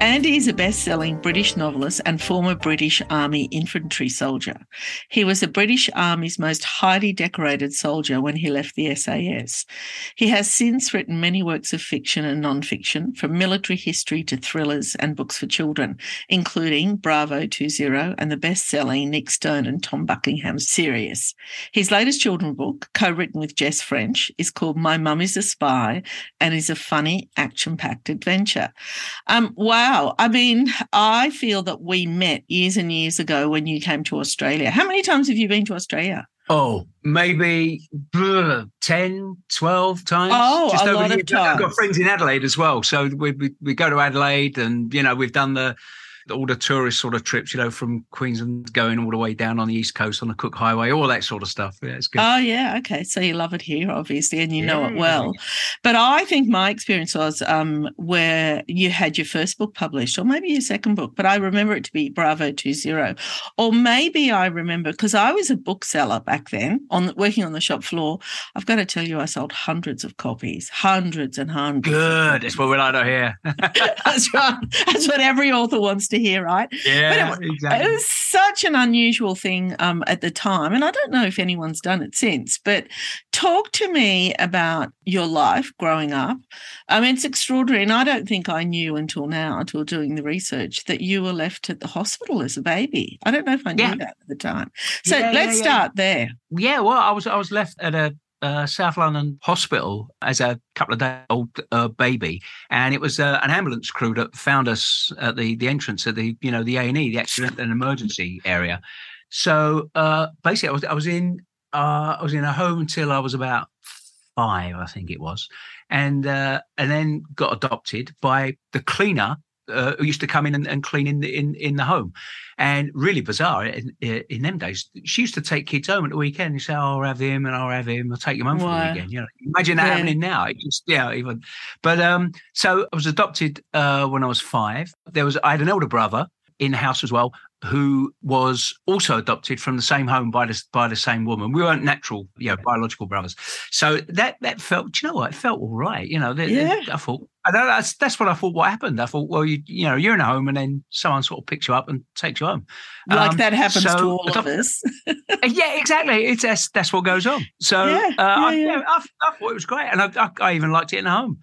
Andy is a best selling British novelist and former British Army infantry soldier. He was the British Army's most highly decorated soldier when he left the SAS. He has since written many works of fiction and non fiction, from military history to thrillers and books for children, including Bravo Two Zero and the best selling Nick Stone and Tom Buckingham's series. His latest children's book, co written with Jess French, is called My Mum is a Spy and is a funny, action packed adventure. Um, wow. Wow. I mean, I feel that we met years and years ago when you came to Australia. How many times have you been to Australia? Oh, maybe uh, 10, 12 times. Oh, just a over lot of times. I've got friends in Adelaide as well. So we, we, we go to Adelaide and, you know, we've done the all the tourist sort of trips, you know, from Queensland going all the way down on the east coast on the Cook Highway, all that sort of stuff. Yeah, it's good. Oh yeah, okay. So you love it here, obviously, and you yeah. know it well. But I think my experience was um, where you had your first book published, or maybe your second book. But I remember it to be Bravo Two Zero, or maybe I remember because I was a bookseller back then, on working on the shop floor. I've got to tell you, I sold hundreds of copies, hundreds and hundreds. Good. That's what we're like to hear. That's right. That's what every author wants to to hear, right? Yeah, it, exactly. It was such an unusual thing um, at the time, and I don't know if anyone's done it since. But talk to me about your life growing up. I mean, it's extraordinary, and I don't think I knew until now, until doing the research, that you were left at the hospital as a baby. I don't know if I knew yeah. that at the time. So yeah, let's yeah, start there. Yeah, well, I was I was left at a uh, South London Hospital as a couple of day old uh, baby, and it was uh, an ambulance crew that found us at the the entrance of the you know the A and E, the accident and emergency area. So uh, basically, I was I was in uh, I was in a home until I was about five, I think it was, and and then got adopted by the cleaner uh, who used to come in and, and, clean in the in, in the home. And really bizarre in, in them days, she used to take kids home at the weekend and say, oh, "I'll have him and I'll have him. I'll take him home wow. for the weekend." You know, imagine that yeah. happening now. It just yeah, even. But um, so I was adopted uh, when I was five. There was I had an older brother in the house as well who was also adopted from the same home by the by the same woman. We weren't natural, you know, biological brothers. So that that felt, you know what, it felt all right. You know, yeah. I thought that's that's what I thought. What happened? I thought, well, you you know, you're in a home, and then someone sort of picks you up and takes you home. Like um, that happens so, to all of us. yeah, exactly. It's that's that's what goes on. So yeah, uh, yeah, I, yeah. I, I, thought it was great, and I, I, I even liked it in the home.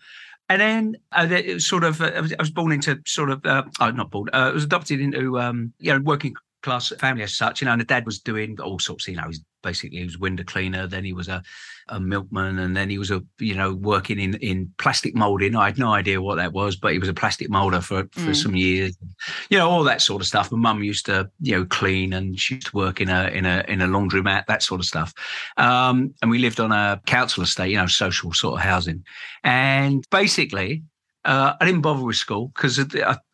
And then uh, it was sort of, uh, I, was, born into sort of, uh, oh, not born, uh, I was adopted into, um, you know, working class family as such, you know, and the dad was doing all sorts, you know, he's basically he was window cleaner, then he was a, a milkman, and then he was a, you know, working in, in plastic molding. I had no idea what that was, but he was a plastic molder for, for mm. some years, you know, all that sort of stuff. My mum used to, you know, clean and she used to work in a, in a, in a laundromat, that sort of stuff. Um, and we lived on a council estate, you know, social sort of housing. And basically, uh, I didn't bother with school because I,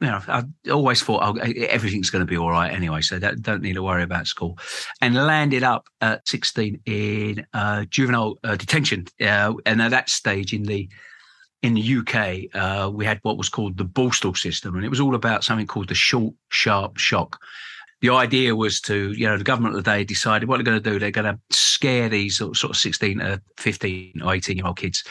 you know, I always thought oh, everything's going to be all right anyway, so don't, don't, need to worry about school. And landed up at 16 in uh, juvenile uh, detention, uh, and at that stage in the in the UK, uh, we had what was called the Borstal system, and it was all about something called the short, sharp shock. The idea was to, you know, the government of the day decided what they're going to do. They're going to scare these sort of 16 to 15 or 18 year old kids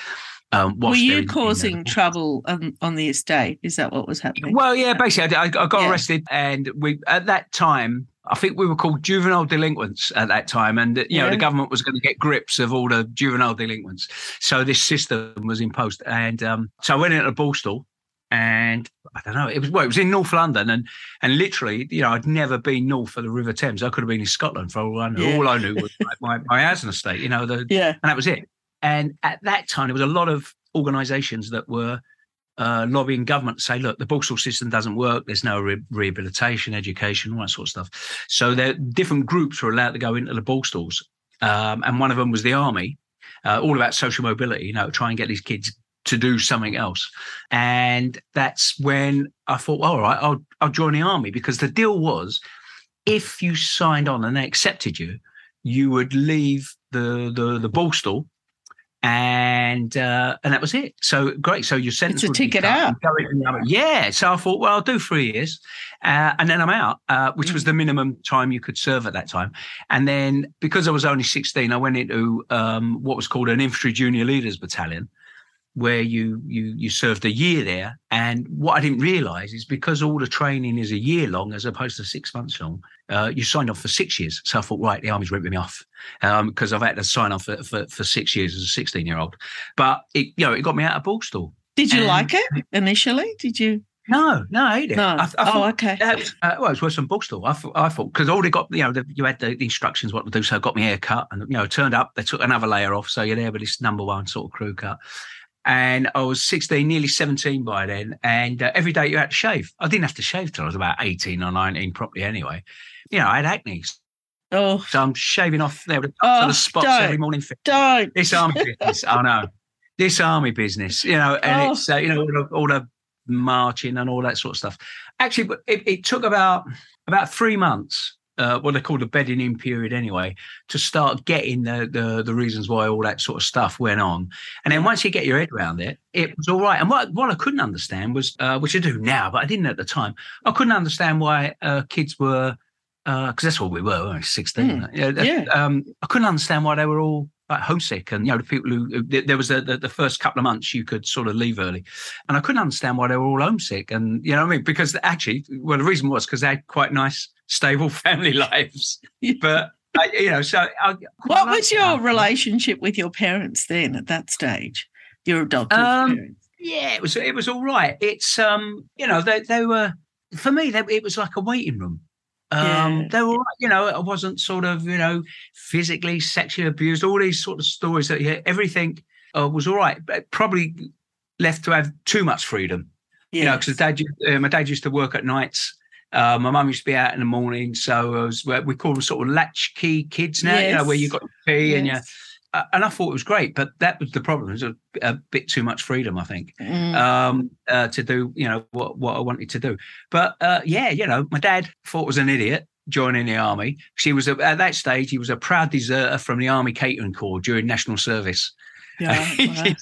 um, Were you in, causing in trouble on, on, the estate? Is that what was happening? Well, yeah, basically, I, I got yeah. arrested, and we at that time. I think we were called juvenile delinquents at that time, and you know the government was going to get grips of all the juvenile delinquents. So this system was imposed, and um, so I went into Borstal, and I don't know. It was well, it was in North London, and and literally, you know, I'd never been north of the River Thames. I could have been in Scotland for all I knew. Yeah. All I knew was my, my, my estate, you know, the, yeah, and that was it. And at that time, there was a lot of organisations that were uh, lobbying government to say, look, the Borstal system doesn't work. There's no re- rehabilitation, education, all that sort of stuff. So there, different groups were allowed to go into the Borstals, um, and one of them was the army, uh, all about social mobility. You know, try and get these kids to do something else. And that's when I thought, well, all right, I'll I'll join the army because the deal was, if you signed on and they accepted you, you would leave the the the Borstal and uh, and that was it. So great. So your sentence it's a ticket out. Yeah. So I thought, well, I'll do three years, uh, and then I'm out, uh, which mm. was the minimum time you could serve at that time. And then because I was only 16, I went into um, what was called an infantry junior leaders battalion, where you you you served a year there. And what I didn't realise is because all the training is a year long as opposed to six months long, uh, you signed off for six years. So I thought, right, the army's ripping me off because um, I've had to sign off for, for, for six years as a 16 year old. But it you know it got me out of Borstal. Did you and, like it initially? Did you? No, no, I hate it. No. I, I thought, oh, okay. Uh, well, it was worse than Borstal. I thought, I thought, because all they got, you know, the, you had the, the, instructions what to do. So I got my hair cut and, you know, turned up. They took another layer off. So you're there with this number one sort of crew cut and I was 16, nearly 17 by then. And uh, every day you had to shave. I didn't have to shave till I was about 18 or 19 properly anyway. You know, I had acne. Oh. So I'm shaving off there with oh, the spots don't, every morning. Don't. This army business. I know. This army business, you know, and oh. it's, uh, you know, all the, all the, marching and all that sort of stuff. Actually, it, it took about about three months uh, what they call the bedding in period anyway, to start getting the, the, the reasons why all that sort of stuff went on. And then once you get your head around it, it was all right. And what what I couldn't understand was, uh, which I do now, but I didn't at the time. I couldn't understand why uh, kids were, because uh, that's what we were, we were sixteen. Mm. Yeah. Um, I couldn't understand why they were all like homesick and you know the people who there was a, the, the first couple of months you could sort of leave early. And i couldn't understand why they were all homesick and you know i mean? Because actually well the reason was because they had quite nice stable family lives. But I, you know so I, what was your relationship with your parents then at that stage? Your adoptive um, parents? yeah it was it was all right. It's um you know they, they were for me they, it was like a waiting room um, yeah. They were, you know, I wasn't sort of, you know, physically, sexually abused. All these sort of stories that yeah, everything uh, was all right, but probably left to have too much freedom. Yes. You know, because dad, uh, my dad used to work at nights. Uh, my mum used to be out in the morning, so was, we call them sort of latchkey kids now. Yes. You know, where you got the key yes. and you uh, and I thought it was great, but that was the problem. It was a, a bit too much freedom, I think, mm. um, uh, to do you know what what I wanted to do. But uh, yeah, you know, my dad thought was an idiot joining the army. She was a, at that stage he was a proud deserter from the Army Catering Corps during national service. Yeah,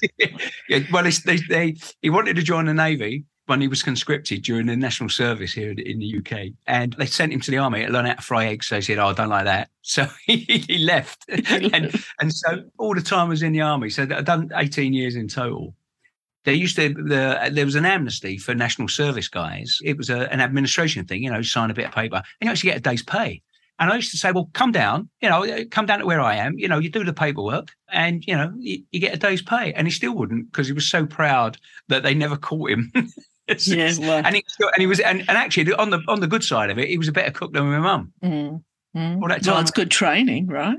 yeah well, they, they, he wanted to join the navy, when he was conscripted during the national service here in the UK. And they sent him to the army to learn how to fry eggs. So he said, Oh, I don't like that. So he, he left. and, and so all the time I was in the army. So I've done 18 years in total. They used to, the, there was an amnesty for national service guys. It was a, an administration thing, you know, sign a bit of paper and you actually get a day's pay. And I used to say, well, come down, you know, come down to where I am. You know, you do the paperwork and, you know, you, you get a day's pay. And he still wouldn't because he was so proud that they never caught him. yeah, well. and he and he was and, and actually on the on the good side of it, he was a better cook than my mum. Mm, mm. Well, well, it's good training, right?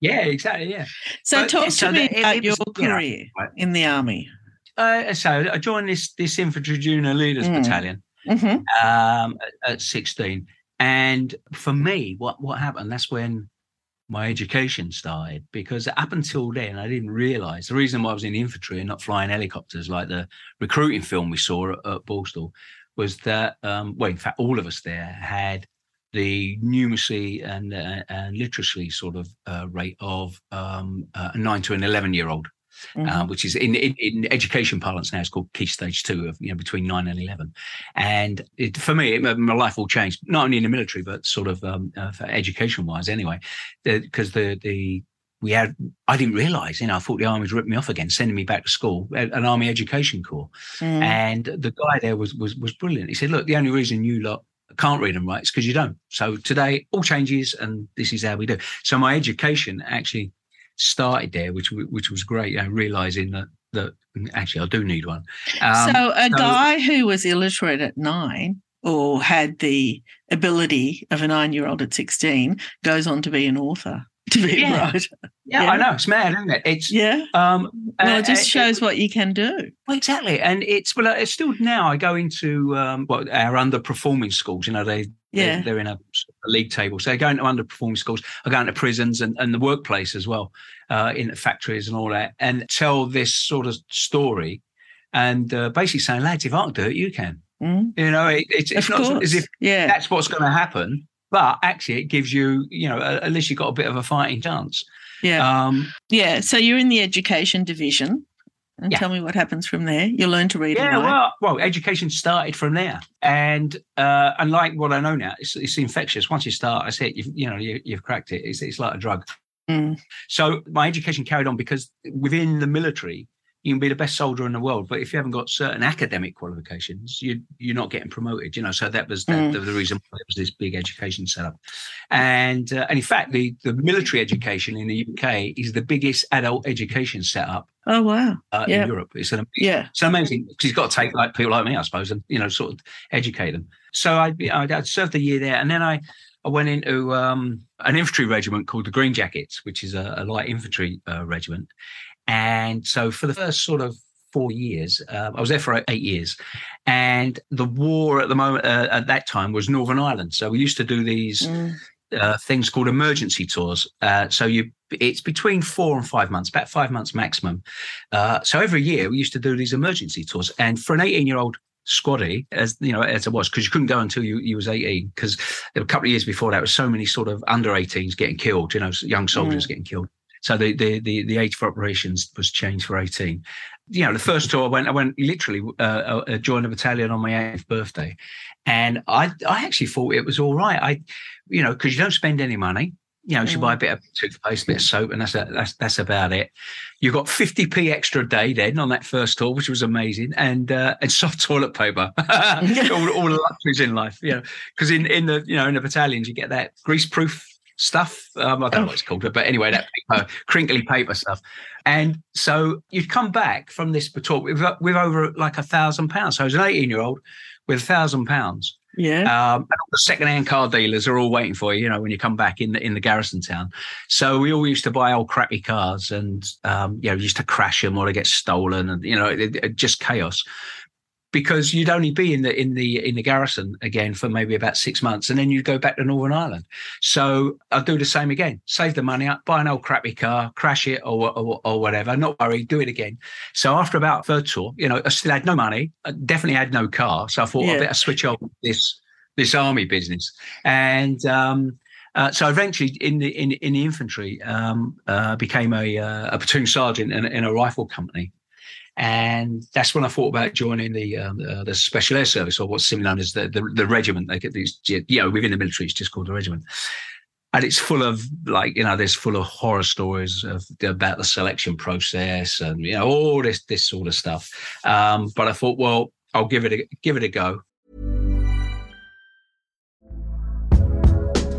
Yeah, exactly. Yeah. So but, talk to so me about your was, career right. in the army. Uh, so I joined this this infantry junior leaders mm. battalion mm-hmm. um, at, at, sixteen, and for me, what what happened? That's when my education started because up until then I didn't realize the reason why I was in infantry and not flying helicopters like the recruiting film we saw at, at was that um, well in fact all of us there had the numeracy and uh, and literacy sort of uh, rate of um, uh, a nine to an eleven year old mm-hmm. uh, which is in, in, in, education parlance now, it's called key stage two of you know between nine and eleven. And it, for me, it, my life all changed, not only in the military but sort of um, uh, education wise anyway, because the, the the we had I didn't realise, you know, I thought the army was ripping me off again, sending me back to school, an army education corps. Mm. And the guy there was was was brilliant. He said, "Look, the only reason you lot can't read and write is because you don't. So today all changes, and this is how we do. So my education actually started there, which which was great. You know, realizing that that actually I do need one. Um, so a so, guy who was illiterate at nine or had the ability of a nine-year-old at sixteen goes on to be an author. To be yeah. a writer. Yeah, yeah, I know. It's mad, isn't it? It's yeah. Um, well, it just uh, shows it, what you can do. Well, exactly, and it's well, it's still now. I go into um, what our underperforming schools. You know, they yeah. They're, they're in a, a, league table. So they're going to underperforming schools, are going to prisons and, and the workplace as well, uh, in factories and all that, and tell this sort of story and uh, basically saying, lads, if I can do it, you can. Mm. You know, it, it's, it's not as if yeah. that's what's going to happen, but actually it gives you, you know, at least you've got a bit of a fighting chance. Yeah. Um, yeah. So you're in the education division and yeah. tell me what happens from there. You learn to read. Yeah, well, well, education started from there, and uh, unlike what I know now, it's, it's infectious. Once you start, I it. You've, you know, you, have cracked it. It's, it's like a drug. Mm. So my education carried on because within the military, you can be the best soldier in the world, but if you haven't got certain academic qualifications, you you're not getting promoted. You know, so that was the, mm. the, the reason why it was this big education setup. And uh, and in fact, the the military education in the UK is the biggest adult education setup. Oh wow! Uh, yeah. In Europe, it's an yeah, it's amazing because you've got to take like people like me, I suppose, and you know, sort of educate them. So I I served a year there, and then I I went into um, an infantry regiment called the Green Jackets, which is a, a light infantry uh, regiment. And so for the first sort of four years, uh, I was there for eight years, and the war at the moment uh, at that time was Northern Ireland. So we used to do these. Mm. Uh, things called emergency tours. Uh, so you, it's between four and five months, about five months maximum. Uh, so every year we used to do these emergency tours, and for an 18 year old squaddy as you know as it was because you couldn't go until you, you was 18 because a couple of years before that was so many sort of under 18s getting killed you know young soldiers mm. getting killed so the, the, the, the age for operations was changed for 18. You know, the first tour I went, I went literally uh, uh, joined a battalion on my 8th birthday. And I, I actually thought it was all right. I, you know, because you don't spend any money. You know, you buy a mm. bit of toothpaste, a bit of soap, and that's a, that's that's about it. You got 50p extra a day then on that first tour, which was amazing, and uh, and soft toilet paper, all, all the luxuries in life. You know, because in in the you know in the battalions you get that grease proof stuff. Um, I don't know what it's called, but anyway, that paper, crinkly paper stuff. And so you'd come back from this tour with, with over like a thousand pounds. So I was an 18 year old with a thousand pounds. Yeah. Um, and all the second-hand car dealers are all waiting for you, you know, when you come back in the in the garrison town. So we all used to buy old crappy cars, and um, you know, used to crash them or they get stolen, and you know, it, it, just chaos because you'd only be in the in the in the garrison again for maybe about six months, and then you'd go back to Northern Ireland. So I'd do the same again: save the money up, buy an old crappy car, crash it, or or, or whatever. Not worry, do it again. So after about third tour, you know, I still had no money. I definitely had no car, so I thought yeah. I better switch off this this army business. And um, uh, so eventually, in the in, in the infantry, um, uh, became a, uh, a platoon sergeant in, in, a rifle company, and that's when I thought about joining the um, uh, the Special Air Service, or what's similar known as the, the, the regiment. They get these, you know, within the military, it's just called the regiment. And it's full of like you know, there's full of horror stories of, about the selection process and you know all this this sort of stuff. Um, but I thought, well, I'll give it a give it a go.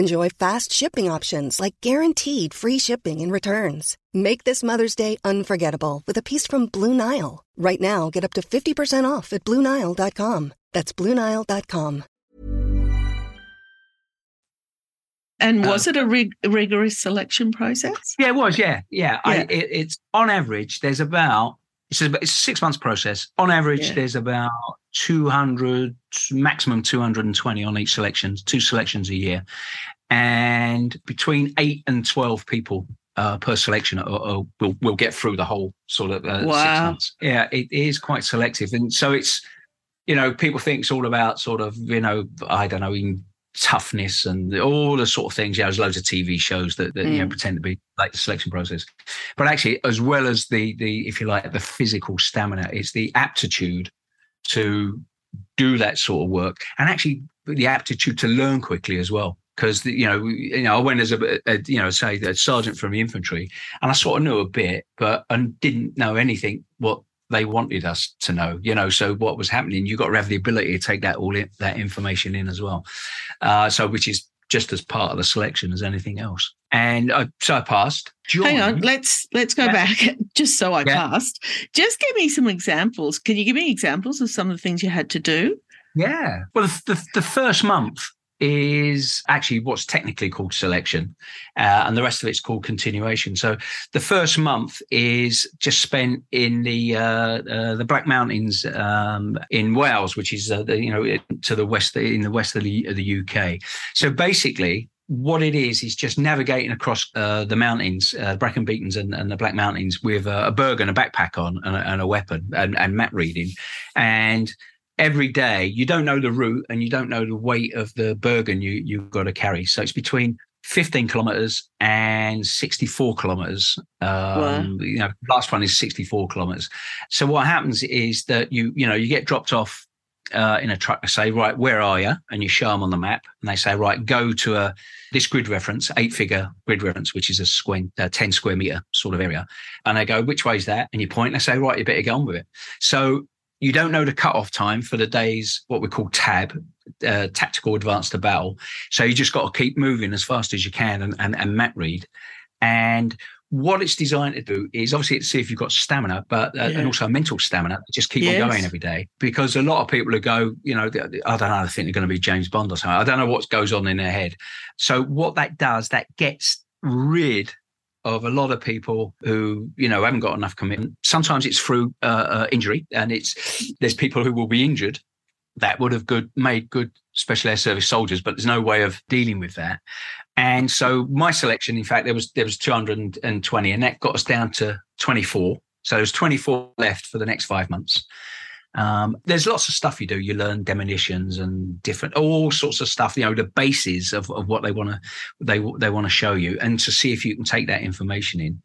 Enjoy fast shipping options like guaranteed free shipping and returns. Make this Mother's Day unforgettable with a piece from Blue Nile. Right now, get up to 50% off at BlueNile.com. That's BlueNile.com. And was uh, it a rig- rigorous selection process? Yeah, it was. Yeah, yeah. yeah. I, it, it's on average, there's about it's a, it's a six months process. On average, yeah. there's about 200, maximum 220 on each selection, two selections a year. And between eight and 12 people uh, per selection uh, uh, will will get through the whole sort of uh, wow. six months. Yeah, it is quite selective, and so it's you know people think it's all about sort of you know I don't know in toughness and all the sort of things. Yeah, there's loads of TV shows that, that mm. you know mm. pretend to be like the selection process, but actually, as well as the the if you like the physical stamina, it's the aptitude to do that sort of work and actually the aptitude to learn quickly as well because you know you know I went as a, a, you know say a sergeant from the infantry and I sort of knew a bit but and didn't know anything what they wanted us to know you know so what was happening you got to have the ability to take that all in, that information in as well uh, so which is just as part of the selection as anything else and I, so I passed John, Hang on, let's let's go yeah. back just so I yeah. passed. Just give me some examples. Can you give me examples of some of the things you had to do? Yeah. Well, the, the, the first month is actually what's technically called selection, uh, and the rest of it's called continuation. So the first month is just spent in the uh, uh, the Black Mountains um, in Wales, which is uh, the, you know to the west in the west of the, of the UK. So basically, what it is is just navigating across uh, the mountains, uh, Brecon Beacons and, and, the Black Mountains with a, a Bergen and a backpack on and a, and a weapon and, and, map reading. And every day you don't know the route and you don't know the weight of the Bergen you you've got to carry. So it's between 15 kilometers and 64 kilometers. Um, wow. You know, last one is 64 kilometers. So what happens is that you you know you get dropped off uh, in a truck. to say, right, where are you? And you show them on the map, and they say, right, go to a this grid reference, eight figure grid reference, which is a square, uh, 10 square meter sort of area. And they go, which way is that? And you point, and they say, right, you better get on with it. So you don't know the cut-off time for the day's what we call tab, uh, tactical advance to battle. So you just got to keep moving as fast as you can and, and, and map read. And what it's designed to do is obviously to see if you've got stamina, but uh, yeah. and also mental stamina. Just keep yes. on going every day because a lot of people who go, you know, I don't know, I think they're going to be James Bond or something. I don't know what goes on in their head. So what that does, that gets rid of a lot of people who you know haven't got enough commitment. Sometimes it's through uh, uh, injury, and it's there's people who will be injured that would have good made good special air service soldiers, but there's no way of dealing with that. And so my selection, in fact, there was there was 220, and that got us down to 24. So there's 24 left for the next five months. Um, there's lots of stuff you do. You learn demolitions and different, all sorts of stuff. You know, the bases of, of what they want to they they want to show you, and to see if you can take that information in.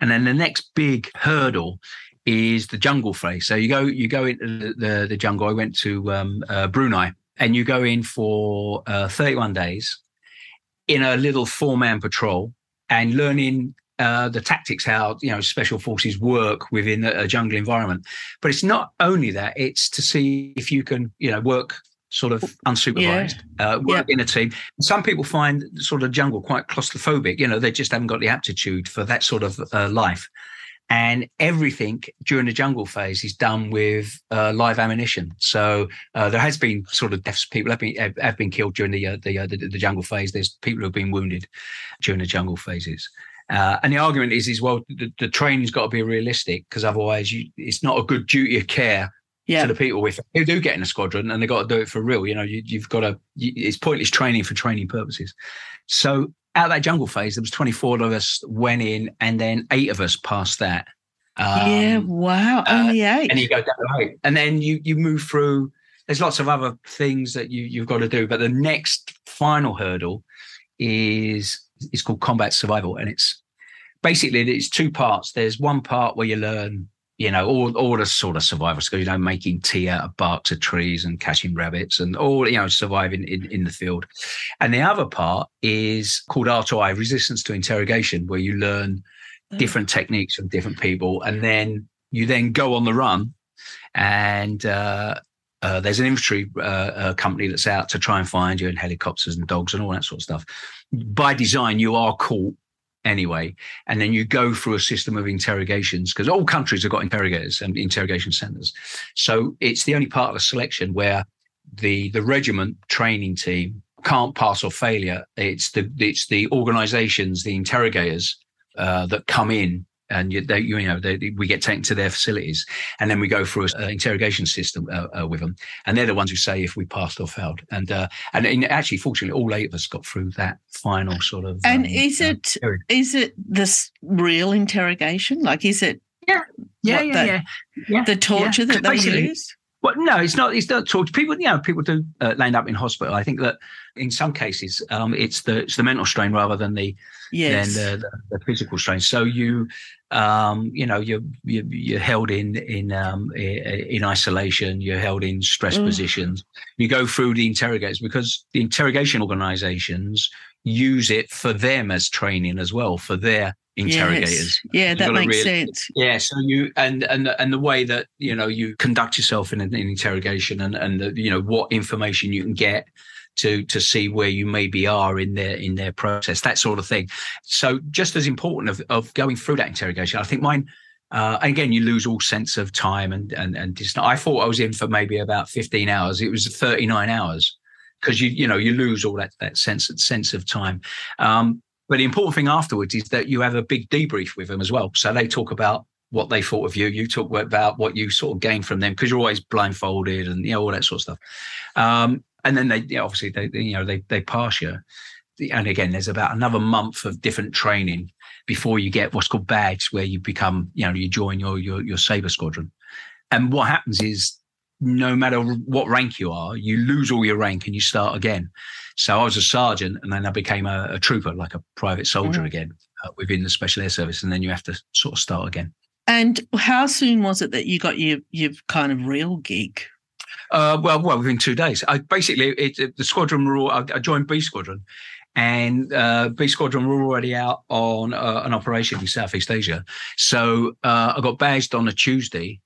And then the next big hurdle is the jungle phase. So you go you go into the the, the jungle. I went to um, uh, Brunei, and you go in for uh, 31 days in a little four man patrol and learning uh, the tactics, how you know special forces work within a, a, jungle environment. But it's not only that; it's to see if you can, you know, work sort of unsupervised, yeah. uh, work yeah. in a team. Some people find sort of jungle quite claustrophobic. You know, they just haven't got the aptitude for that sort of uh, life. And everything during the jungle phase is done with uh, live ammunition. So uh, there has been sort of deaths. People have been have, have been killed during the uh, the, the, the jungle phase. There's people who have been wounded during the jungle phases. Uh, and the argument is, is well, the, the training's got to be realistic because otherwise, you, it's not a good duty of care yeah. to the people with who do get in a squadron, and they've got to do it for real. You know, you, have got to. You, it's pointless training for training purposes. So out of that jungle phase, there was 24 of us went in, and then eight of us passed that. Um, yeah, wow, only uh, eight. And you go down the road, and then you you move through. There's lots of other things that you you've got to do, but the next final hurdle is it's called combat survival, and it's basically it's two parts. There's one part where you learn, you know, all all the sort of survival skills, you know, making tea out of barks of trees and catching rabbits and all, you know, surviving in, in the field. And the other part is called R2I, resistance to interrogation, where you learn mm. different techniques from different people, and then you then go on the run and uh, uh, there's an infantry uh, uh, company that's out to try and find you, and helicopters and dogs and all that sort of stuff. By design, you are caught anyway, and then you go through a system of interrogations because all countries have got interrogators and interrogation centres. So it's the only part of the selection where the the regiment training team can't pass or failure. It's the it's the organisations, the interrogators uh, that come in and you, they, you know they, we get taken to their facilities, and then we go through an interrogation system uh, uh, with them, and they're the ones who say if we passed or failed. And uh, and actually, fortunately, all eight of us got through that final sort of. And um, is uh, it is it this real interrogation? Like, is it? Yeah, yeah, yeah, the, yeah, yeah, The torture yeah. that they use. Well, no, it's not. It's not torture. People, you know, people do uh, land up in hospital. I think that in some cases, um, it's the it's the mental strain rather than the yes. than the, the, the physical strain. So you, um, you know, you're you're, you're held in in um, in isolation. You're held in stress mm. positions. You go through the interrogators because the interrogation organisations use it for them as training as well for their interrogators. Yes. Yeah, that makes really, sense. Yeah, so you and and and the way that you know you conduct yourself in an, in interrogation and and the, you know what information you can get to to see where you maybe are in their in their process, that sort of thing. So just as important of of going through that interrogation, I think mine. Uh, again, you lose all sense of time and and and. I thought I was in for maybe about fifteen hours. It was thirty nine hours because you you know you lose all that that sense sense of time. Um, but the important thing afterwards is that you have a big debrief with them as well. So they talk about what they thought of you. You talk about what you sort of gained from them because you're always blindfolded and you know all that sort of stuff. Um, and then they you know, obviously they you know they they pass you. And again, there's about another month of different training before you get what's called badge, where you become you know you join your your, your saber squadron. And what happens is no matter what rank you are, you lose all your rank and you start again. So I was a sergeant and then I became a, a trooper, like a private soldier mm. again uh, within the Special Air Service. And then you have to sort of start again. And how soon was it that you got your, your kind of real gig? Uh, well, well, within two days. I basically it, it, the squadron were all, I, I joined B Squadron, and uh, B Squadron were already out on uh, an operation in Southeast Asia. So uh, I got badged on a Tuesday,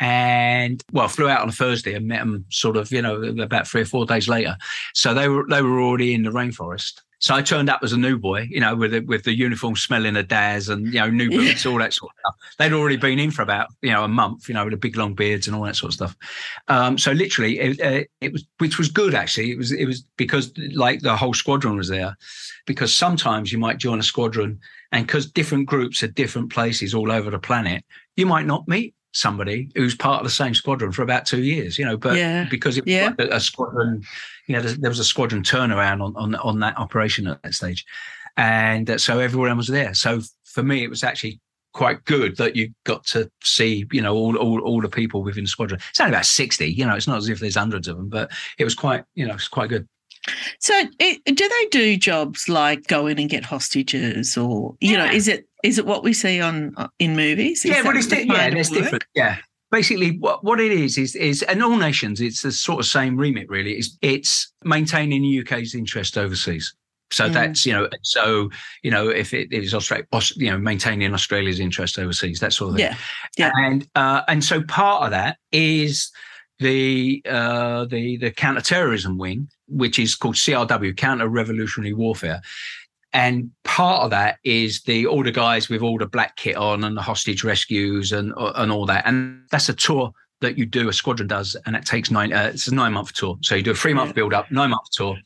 and well, flew out on a Thursday and met them sort of, you know, about three or four days later. So they were they were already in the rainforest. So I turned up as a new boy, you know, with the, with the uniform smelling of Daz and you know new boots, all that sort of stuff. They'd already been in for about you know a month, you know, with the big long beards and all that sort of stuff. Um, so literally, it, uh, it was which was good actually. It was it was because like the whole squadron was there. Because sometimes you might join a squadron, and because different groups are different places all over the planet, you might not meet somebody who's part of the same squadron for about two years, you know, but yeah. because it was yeah. a, a, squadron, you know, there was a squadron turnaround on, on, on that operation at that stage. And uh, so everyone was there. So for me, it was actually quite good that you got to see, you know, all, all, all the people within the squadron. It's only about 60, you know, it's not as if there's hundreds of them, but it was quite, you know, it's quite good. So, it, do they do jobs like go in and get hostages, or you yeah. know, is it is it what we see on uh, in movies? Is yeah, well, it's di- yeah, it's different. Yeah, basically, what what it is is is and all nations, it's the sort of same remit. Really, it's it's maintaining the UK's interest overseas. So mm. that's you know, so you know, if it is Australia, you know, maintaining Australia's interest overseas, that sort of thing. Yeah, yeah. And uh, and so part of that is the uh, the the counterterrorism wing, which is called CRW, Counter Revolutionary Warfare. And part of that is the all the guys with all the black kit on and the hostage rescues and and all that. And that's a tour that you do, a squadron does, and it takes nine. Uh, it's a nine month tour. So you do a three month build up, nine month tour,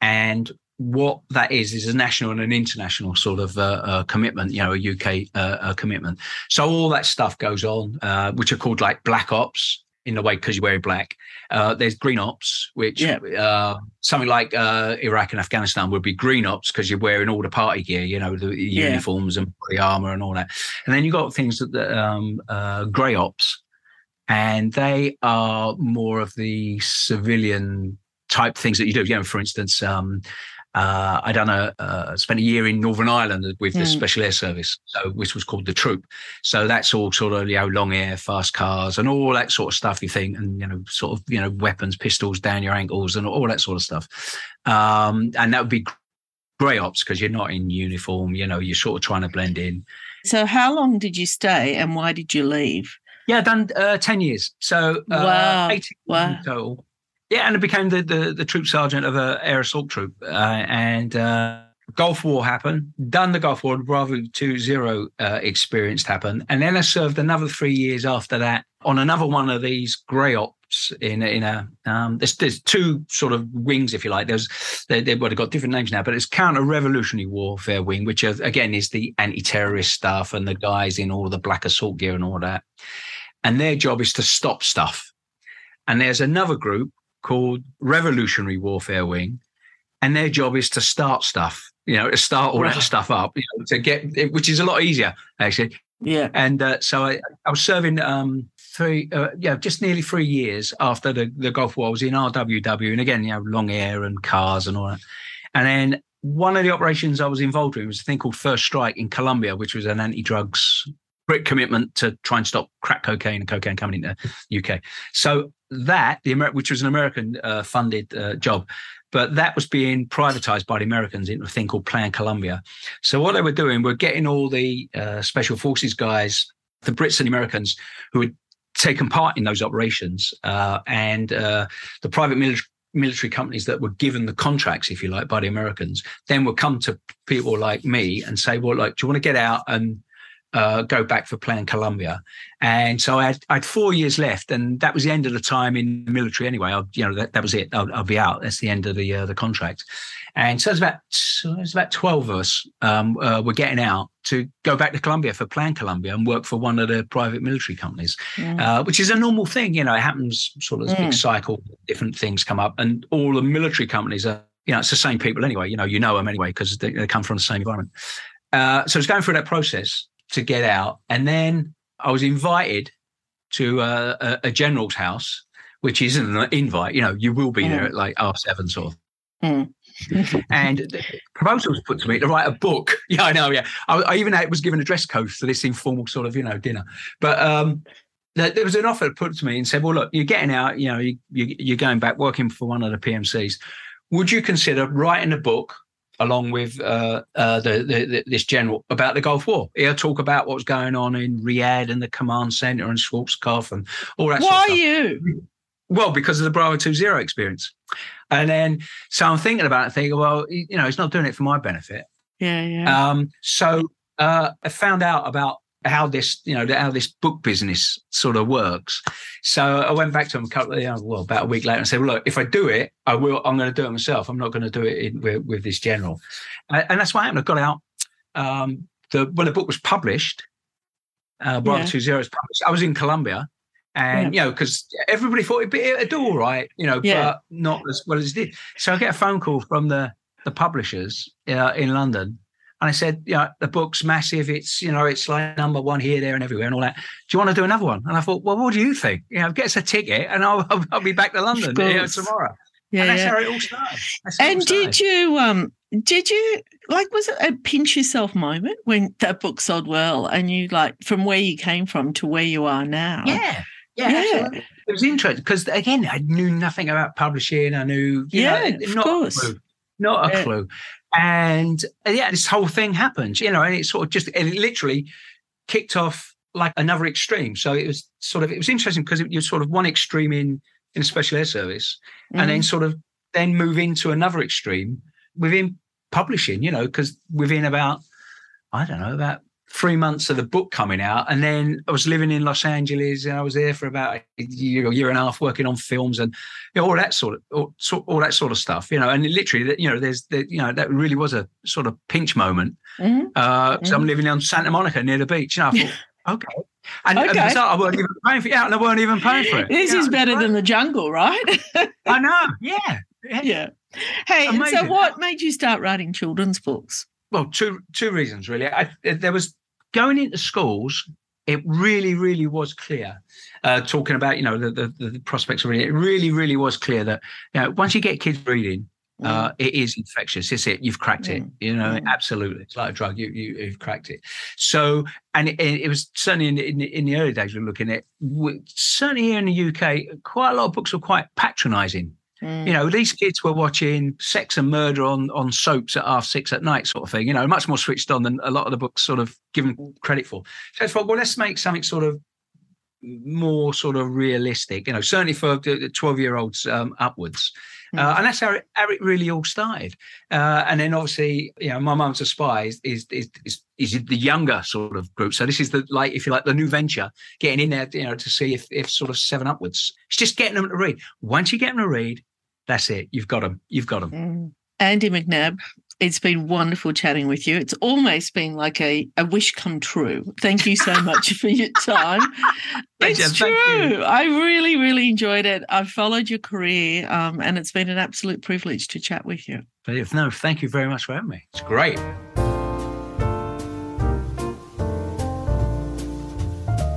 and what that is is a national and an international sort of uh, uh, commitment, you know, a UK uh, commitment. So all that stuff goes on, uh, which are called like black ops, in the way because you're wearing black. Uh, there's green ops, which yeah. uh, something like uh, Iraq and Afghanistan would be green ops because you're wearing all the party gear, you know, the yeah. uniforms and the armor and all that. And then you've got things that um, uh, grey ops, and they are more of the civilian type things that you do. You know, for instance, um, uh, I done a uh, spent a year in Northern Ireland with the mm. Special Air Service, so which was called the Troop. So that's all sort of you know long air, fast cars, and all that sort of stuff. You think, and you know, sort of you know weapons, pistols down your ankles, and all that sort of stuff. Um, and that would be grey ops because you're not in uniform. You know, you're sort of trying to blend in. So how long did you stay, and why did you leave? Yeah, done uh, ten years. So uh, wow, wow. total. Yeah, and I became the, the, the troop sergeant of a air assault troop. Uh, and uh, Gulf War happened, done the Gulf War, Bravo 2 Zero uh, experienced happened. And then I served another three years after that on another one of these grey ops in in a um, there's there's two sort of wings, if you like. There's they, they've got different names now, but it's counter-revolutionary warfare wing, which are, again is the anti-terrorist stuff and the guys in all the black assault gear and all that. And their job is to stop stuff. And there's another group called Revolutionary Warfare Wing, and their job is to start stuff. You know, to start all that stuff up. You know, to get which is a lot easier actually. Yeah. And uh, so I, I was serving um, three, uh, yeah, just nearly three years after the, the Gulf War. I was in RWW, and again, you know, long hair and cars and all that. And then one of the operations I was involved in was a thing called First Strike in Colombia, which was an anti-drugs great commitment to try and stop crack cocaine and cocaine coming into the UK. So that, the Amer- which was an American uh, funded uh, job, but that was being privatized by the Americans into a thing called Plan Colombia. So what they were doing were getting all the uh, special forces guys, the Brits and the Americans who had taken part in those operations, uh, and uh, the private military military companies that were given the contracts, if you like, by the Americans, then would come to people like me and say, "Well, like, do you want to get out and uh, go back for Plan Colombia. And so I had, I had, four years left, and that was the end of the time in the military anyway. I, you know, that, that was it. I'll, I'll, be out. That's the end of the uh, the contract. And so it's about it's about twelve of us um, uh, were getting out to go back to Colombia for Plan Colombia and work for one of the private military companies, mm. uh, which is a normal thing. You know, it happens sort of mm. big cycle. Different things come up, and all the military companies are. You know, it's the same people anyway. You know, you know them anyway because they, they come from the same environment. Uh, so it's going through that process to get out. And then I was invited to a, a, a general's house, which isn't an invite. You know, you will be mm. there at like half seven, sort of. Mm. and the proposal was put to me to write a book. Yeah, I know. Yeah, I, I, even was given a dress code for this informal sort of, you know, dinner. But um, there was an offer put to me and said, "Well, look, you're getting out. You know, you, you, you're going back working for one of the PMCs. Would you consider writing a book along with uh, uh, the, the, the, this general about the Gulf War. He'll talk about what's going on in Riyadh and the command center and Schwarzkopf and all that. Why sort of you? Well, because of the Bravo Two Zero experience, and then so I'm thinking about it, thinking, well, you know, he's not doing it for my benefit. Yeah, yeah. Um, so uh, I found out about how this, you know, how this book business sort of works. So I went back to him a couple of, you know, well, about a week later and said, well, look, if I do it, I will, I'm going to do it myself. I'm not going to do it in, with, with, this general. And, that's what happened. I got out. Um, the, when the book was published, uh, Bravo yeah. Two Zero was published. I was in Colombia. And yeah. you know, because everybody thought it'd, be, it'd do all right, you know, yeah. but not as well as it did. So I get a phone call from the the publishers uh, in London, and I said, yeah, the book's massive. It's, you know, it's like number one here, there, and everywhere and all that. Do you want to do another one? And I thought, well, what do you think? You know, get us a ticket and I'll, I'll, I'll be back to London you know, tomorrow. Yeah, and that's yeah. how it all started. And all started. did you, um, did you like, was it a pinch yourself moment when that book sold well and you like from where you came from to where you are now? Yeah. Yeah, yeah. it was interesting because again, I knew nothing about publishing. I knew, yeah, know, of not course, a clue, not a yeah. clue. And yeah, this whole thing happened, you know, and it sort of just, it literally kicked off like another extreme. So it was sort of, it was interesting because you're sort of one extreme in, in a special air service mm-hmm. and then mm-hmm. sort of then move into another extreme within publishing, you know, because within about, I don't know, about three months of the book coming out, and then I was living in Los Angeles, and I was there for about a year, year and a half working on films and you know, all that sort of all, all, that sort of stuff. You know, and literally, you know, there's the, you know that really was a sort of pinch moment. Mm-hmm. Uh, mm-hmm. So I'm living on Santa Monica near the beach. You know, I thought, okay. And, okay. and I weren't even paying for it, Yeah, and I weren't even paying for it. This is better than the jungle, right? I know. Yeah. Yeah. yeah. Hey, so what made you start writing children's books? Well, two two reasons really. I, there was going into schools, it really, really was clear. Uh, talking about you know the, the, the prospects of reading, it really, really was clear that you know once you get kids reading, uh, mm. it is infectious. It's it. You've cracked it. Mm. You know, mm. absolutely. It's like a drug. You, you have cracked it. So, and it, it was certainly in, in, in the early days we're looking at. Certainly here in the UK, quite a lot of books were quite patronising Mm. You know, these kids were watching sex and murder on on soaps at half six at night, sort of thing. You know, much more switched on than a lot of the books sort of given credit for. So I thought, well, let's make something sort of more sort of realistic. You know, certainly for the twelve year olds um, upwards. Mm. Uh, and that's how it, how it really all started. Uh, and then obviously, you know, my mum's a spy is, is, is, is, the younger sort of group. So this is the, like, if you like, the new venture, getting in there, you know, to see if, if sort of seven upwards. It's just getting them to read. Once you get them to read, that's it. You've got them. You've got them. Mm. Andy McNab, it's been wonderful chatting with you. It's almost been like a, a wish come true. Thank you so much for your time. it's true. I really, really enjoyed it. I've followed your career um, and it's been an absolute privilege to chat with you. No, thank you very much for having me. It's great.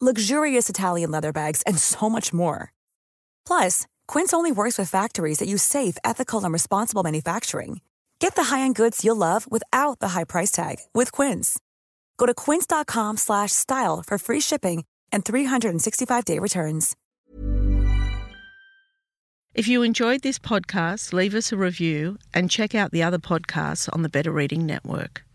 luxurious Italian leather bags, and so much more. Plus, Quince only works with factories that use safe, ethical, and responsible manufacturing. Get the high-end goods you'll love without the high price tag with Quince. Go to quince.com/style for free shipping and 365-day returns. If you enjoyed this podcast, leave us a review and check out the other podcasts on the Better Reading Network.